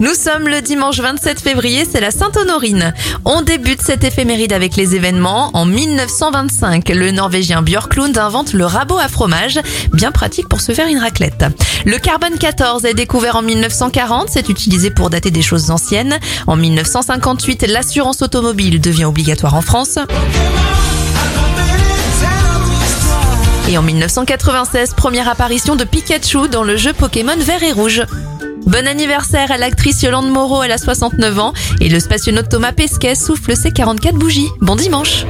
Nous sommes le dimanche 27 février, c'est la Sainte-Honorine. On débute cette éphéméride avec les événements. En 1925, le Norvégien Björklund invente le rabot à fromage, bien pratique pour se faire une raclette. Le carbone 14 est découvert en 1940, c'est utilisé pour dater des choses anciennes. En 1958, l'assurance automobile devient obligatoire en France. Et en 1996, première apparition de Pikachu dans le jeu Pokémon Vert et Rouge. Bon anniversaire à l'actrice Yolande Moreau, elle a 69 ans. Et le spationaute Thomas Pesquet souffle ses 44 bougies. Bon dimanche